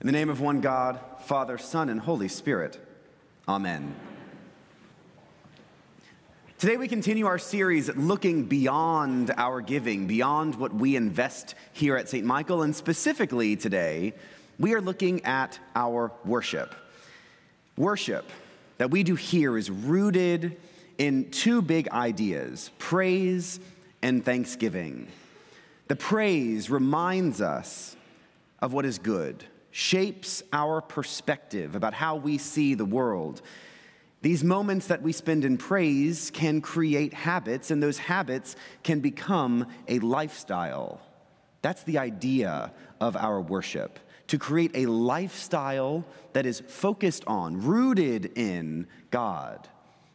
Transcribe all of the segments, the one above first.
In the name of one God, Father, Son, and Holy Spirit. Amen. Today we continue our series looking beyond our giving, beyond what we invest here at St. Michael, and specifically today, we are looking at our worship. Worship that we do here is rooted in two big ideas praise and thanksgiving. The praise reminds us of what is good shapes our perspective about how we see the world. These moments that we spend in praise can create habits, and those habits can become a lifestyle. That's the idea of our worship to create a lifestyle that is focused on, rooted in God.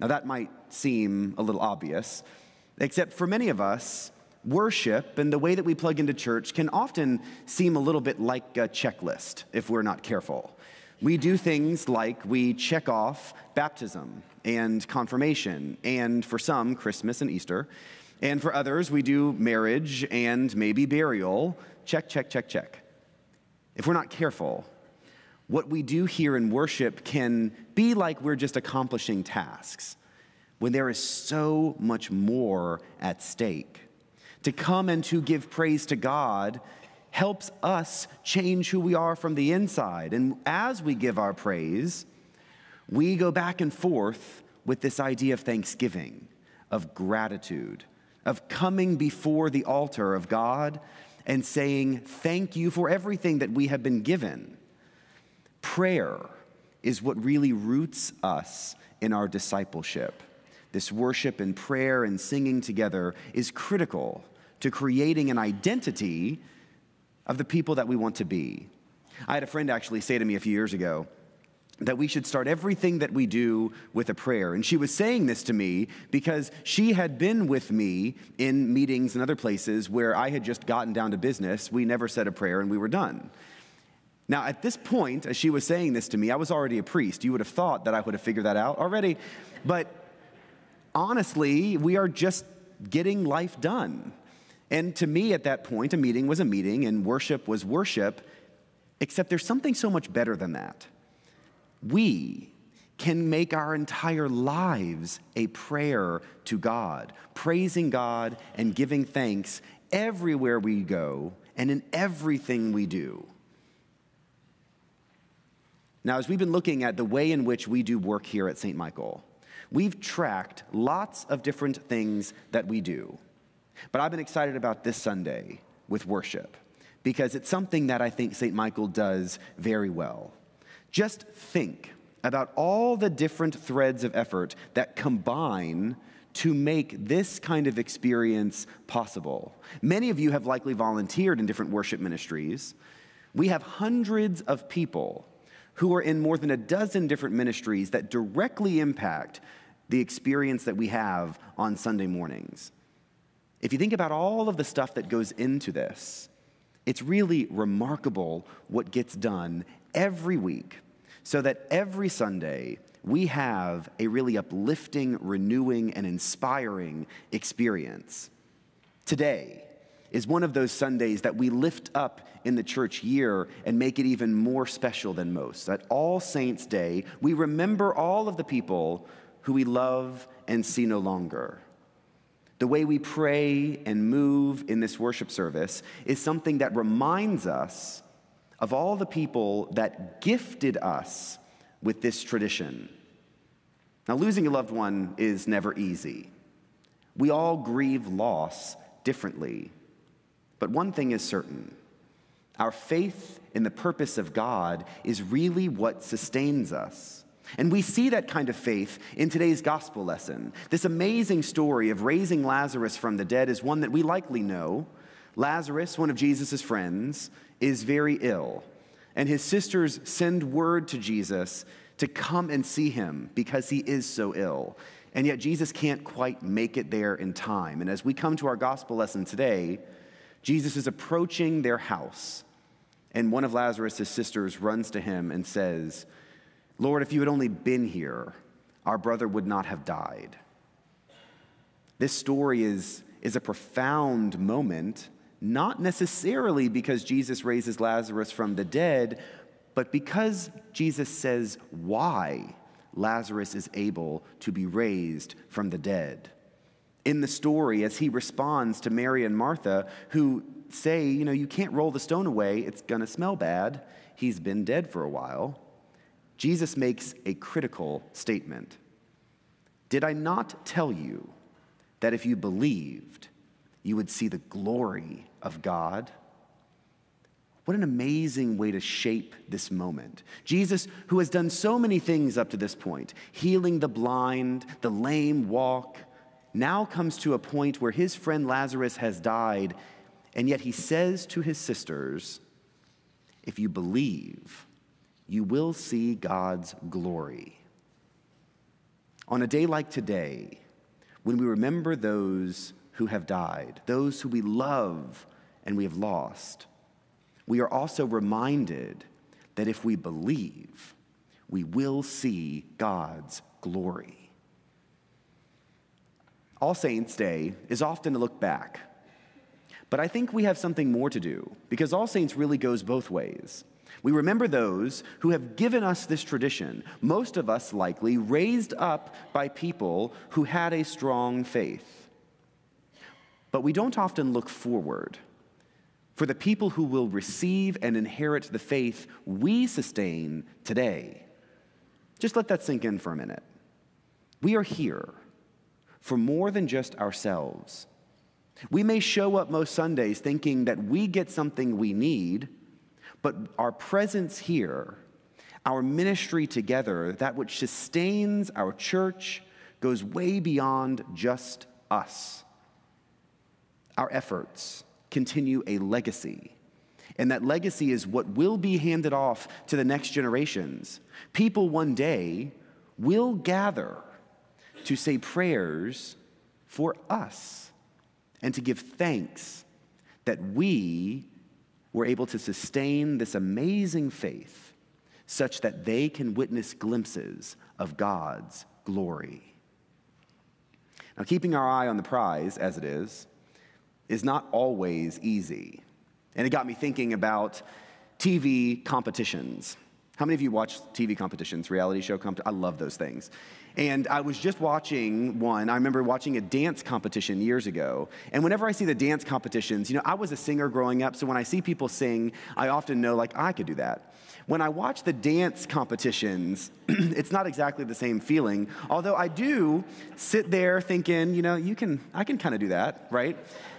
Now, that might seem a little obvious, except for many of us, worship and the way that we plug into church can often seem a little bit like a checklist if we're not careful. We do things like we check off baptism and confirmation, and for some, Christmas and Easter. And for others, we do marriage and maybe burial. Check, check, check, check. If we're not careful, what we do here in worship can be like we're just accomplishing tasks when there is so much more at stake to come and to give praise to God helps us change who we are from the inside. And as we give our praise, we go back and forth with this idea of thanksgiving, of gratitude, of coming before the altar of God and saying, Thank you for everything that we have been given. Prayer is what really roots us in our discipleship. This worship and prayer and singing together is critical to creating an identity of the people that we want to be. I had a friend actually say to me a few years ago that we should start everything that we do with a prayer. And she was saying this to me because she had been with me in meetings and other places where I had just gotten down to business. We never said a prayer and we were done. Now, at this point, as she was saying this to me, I was already a priest. You would have thought that I would have figured that out already. But honestly, we are just getting life done. And to me, at that point, a meeting was a meeting and worship was worship, except there's something so much better than that. We can make our entire lives a prayer to God, praising God and giving thanks everywhere we go and in everything we do. Now, as we've been looking at the way in which we do work here at St. Michael, we've tracked lots of different things that we do. But I've been excited about this Sunday with worship because it's something that I think St. Michael does very well. Just think about all the different threads of effort that combine to make this kind of experience possible. Many of you have likely volunteered in different worship ministries. We have hundreds of people who are in more than a dozen different ministries that directly impact the experience that we have on Sunday mornings. If you think about all of the stuff that goes into this, it's really remarkable what gets done every week so that every Sunday we have a really uplifting, renewing, and inspiring experience. Today is one of those Sundays that we lift up in the church year and make it even more special than most. At All Saints' Day, we remember all of the people who we love and see no longer. The way we pray and move in this worship service is something that reminds us of all the people that gifted us with this tradition. Now, losing a loved one is never easy. We all grieve loss differently. But one thing is certain our faith in the purpose of God is really what sustains us. And we see that kind of faith in today's gospel lesson. This amazing story of raising Lazarus from the dead is one that we likely know. Lazarus, one of Jesus' friends, is very ill, and his sisters send word to Jesus to come and see him because he is so ill. And yet, Jesus can't quite make it there in time. And as we come to our gospel lesson today, Jesus is approaching their house, and one of Lazarus' sisters runs to him and says, Lord, if you had only been here, our brother would not have died. This story is, is a profound moment, not necessarily because Jesus raises Lazarus from the dead, But because Jesus says why Lazarus is able to be raised from the dead, in the story, as he responds to Mary and Martha, who say, you know, you can't roll the stone away, it's to smell bad. He's been dead for a while. Jesus makes a critical statement Did I not tell you that if you believed, you would see the glory of God? What an amazing way to shape this moment. Jesus, who has done so many things up to this point, healing the blind, the lame walk, now comes to a point where his friend Lazarus has died, and yet he says to his sisters, If you believe, you will see God's glory. On a day like today, when we remember those who have died, those who we love and we have lost, we are also reminded that if we believe, we will see God's glory. All Saints' Day is often to look back, but I think we have something more to do because All Saints really goes both ways. We remember those who have given us this tradition, most of us likely raised up by people who had a strong faith. But we don't often look forward for the people who will receive and inherit the faith we sustain today. Just let that sink in for a minute. We are here for more than just ourselves. We may show up most Sundays thinking that we get something we need, but our presence here, our ministry together, that which sustains our church, goes way beyond just us. Our efforts continue a legacy. And that legacy is what will be handed off to the next generations. People one day will gather to say prayers for us and to give thanks that we were able to sustain this amazing faith such that they can witness glimpses of God's glory. Now, keeping our eye on the prize, as it is, is not always easy. And it got me thinking about TV competitions. How many of you watch TV competitions, reality show competitions? I love those things. And I was just watching one. I remember watching a dance competition years ago. And whenever I see the dance competitions, you know, I was a singer growing up, so when I see people sing, I often know, like, I could do that. When I watch the dance competitions, it's not exactly the same feeling, although I do sit there thinking, you know, you can, I can kind of do that, right?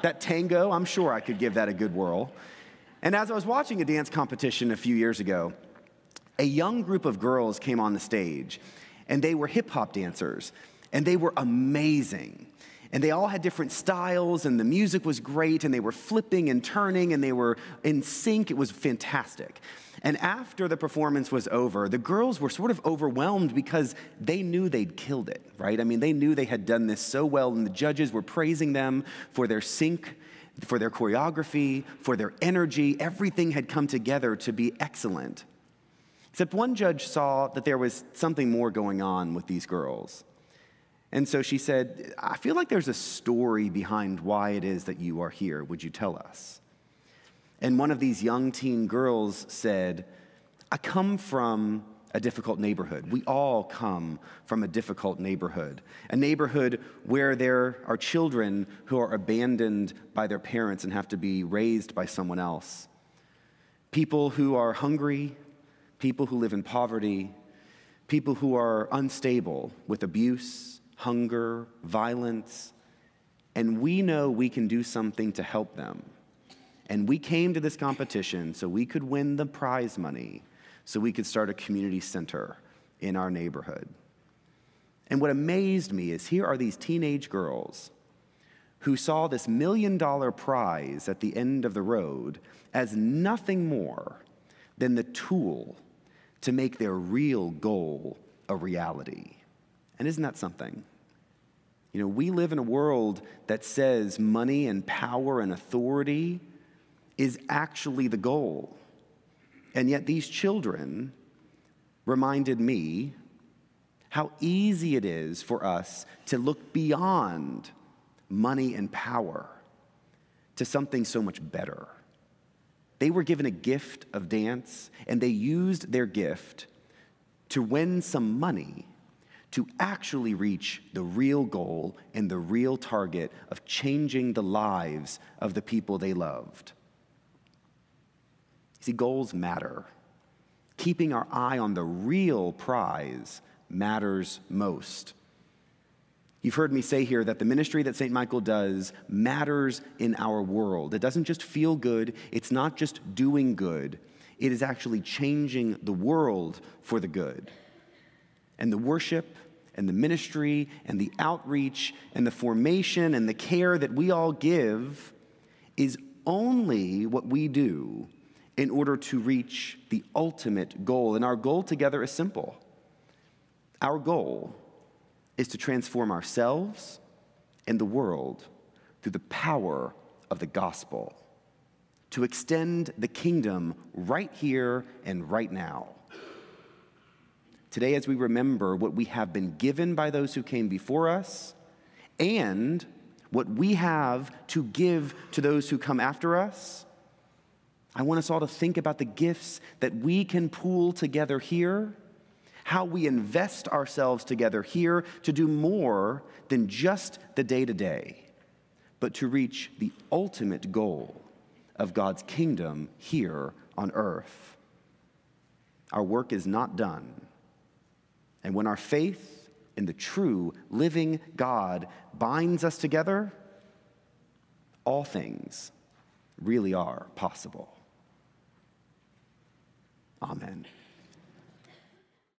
That tango, I'm sure I could give that a good whirl. And as I was watching a dance competition a few years ago, a young group of girls came on the stage and they were hip hop dancers, and they were amazing. And they all had different styles, and the music was great, and they were flipping and turning, and they were in sync. It was fantastic. And after the performance was over, the girls were sort of overwhelmed because they knew they'd killed it, right? I mean, they knew they had done this so well, and the judges were praising them for their sync, for their choreography, for their energy. Everything had come together to be excellent. Except one judge saw that there was something more going on with these girls. And so she said, I feel like there's a story behind why it is that you are here. Would you tell us? And one of these young teen girls said, I come from a difficult neighborhood. We all come from a difficult neighborhood, a neighborhood where there are children who are abandoned by their parents and have to be raised by someone else. People who are hungry, people who live in poverty, people who are unstable with abuse, hunger, violence, and we know we can do something to help them. And we came to this competition so we could win the prize money, so we could start a community center in our neighborhood. And what amazed me is here are these teenage girls who saw this million dollar prize at the end of the road as nothing more than the tool to make their real goal a reality. And isn't that something? You know, we live in a world that says money and power and authority is actually the goal. And yet, these children reminded me how easy it is for us to look beyond money and power to something so much better they were given a gift of dance, and they used their gift to win some money to actually reach the real goal and the real target of changing the lives of the people they loved. See, goals matter. Keeping our eye on the real prize matters most. You've heard me say here that the ministry that St. Michael does matters in our world. It doesn't just feel good, it's not just doing good, it is actually changing the world for the good. And the worship and the ministry and the outreach and the formation and the care that we all give is only what we do in order to reach the ultimate goal. And our goal together is simple. Our goal is to transform ourselves and the world through the power of the gospel, to extend the kingdom right here and right now. Today, as we remember what we have been given by those who came before us and what we have to give to those who come after us, I want us all to think about the gifts that we can pool together here, how we invest ourselves together here to do more than just the day to day, but to reach the ultimate goal of God's kingdom here on earth. Our work is not done and when our faith in the true, living God binds us together, all things really are possible. Amen.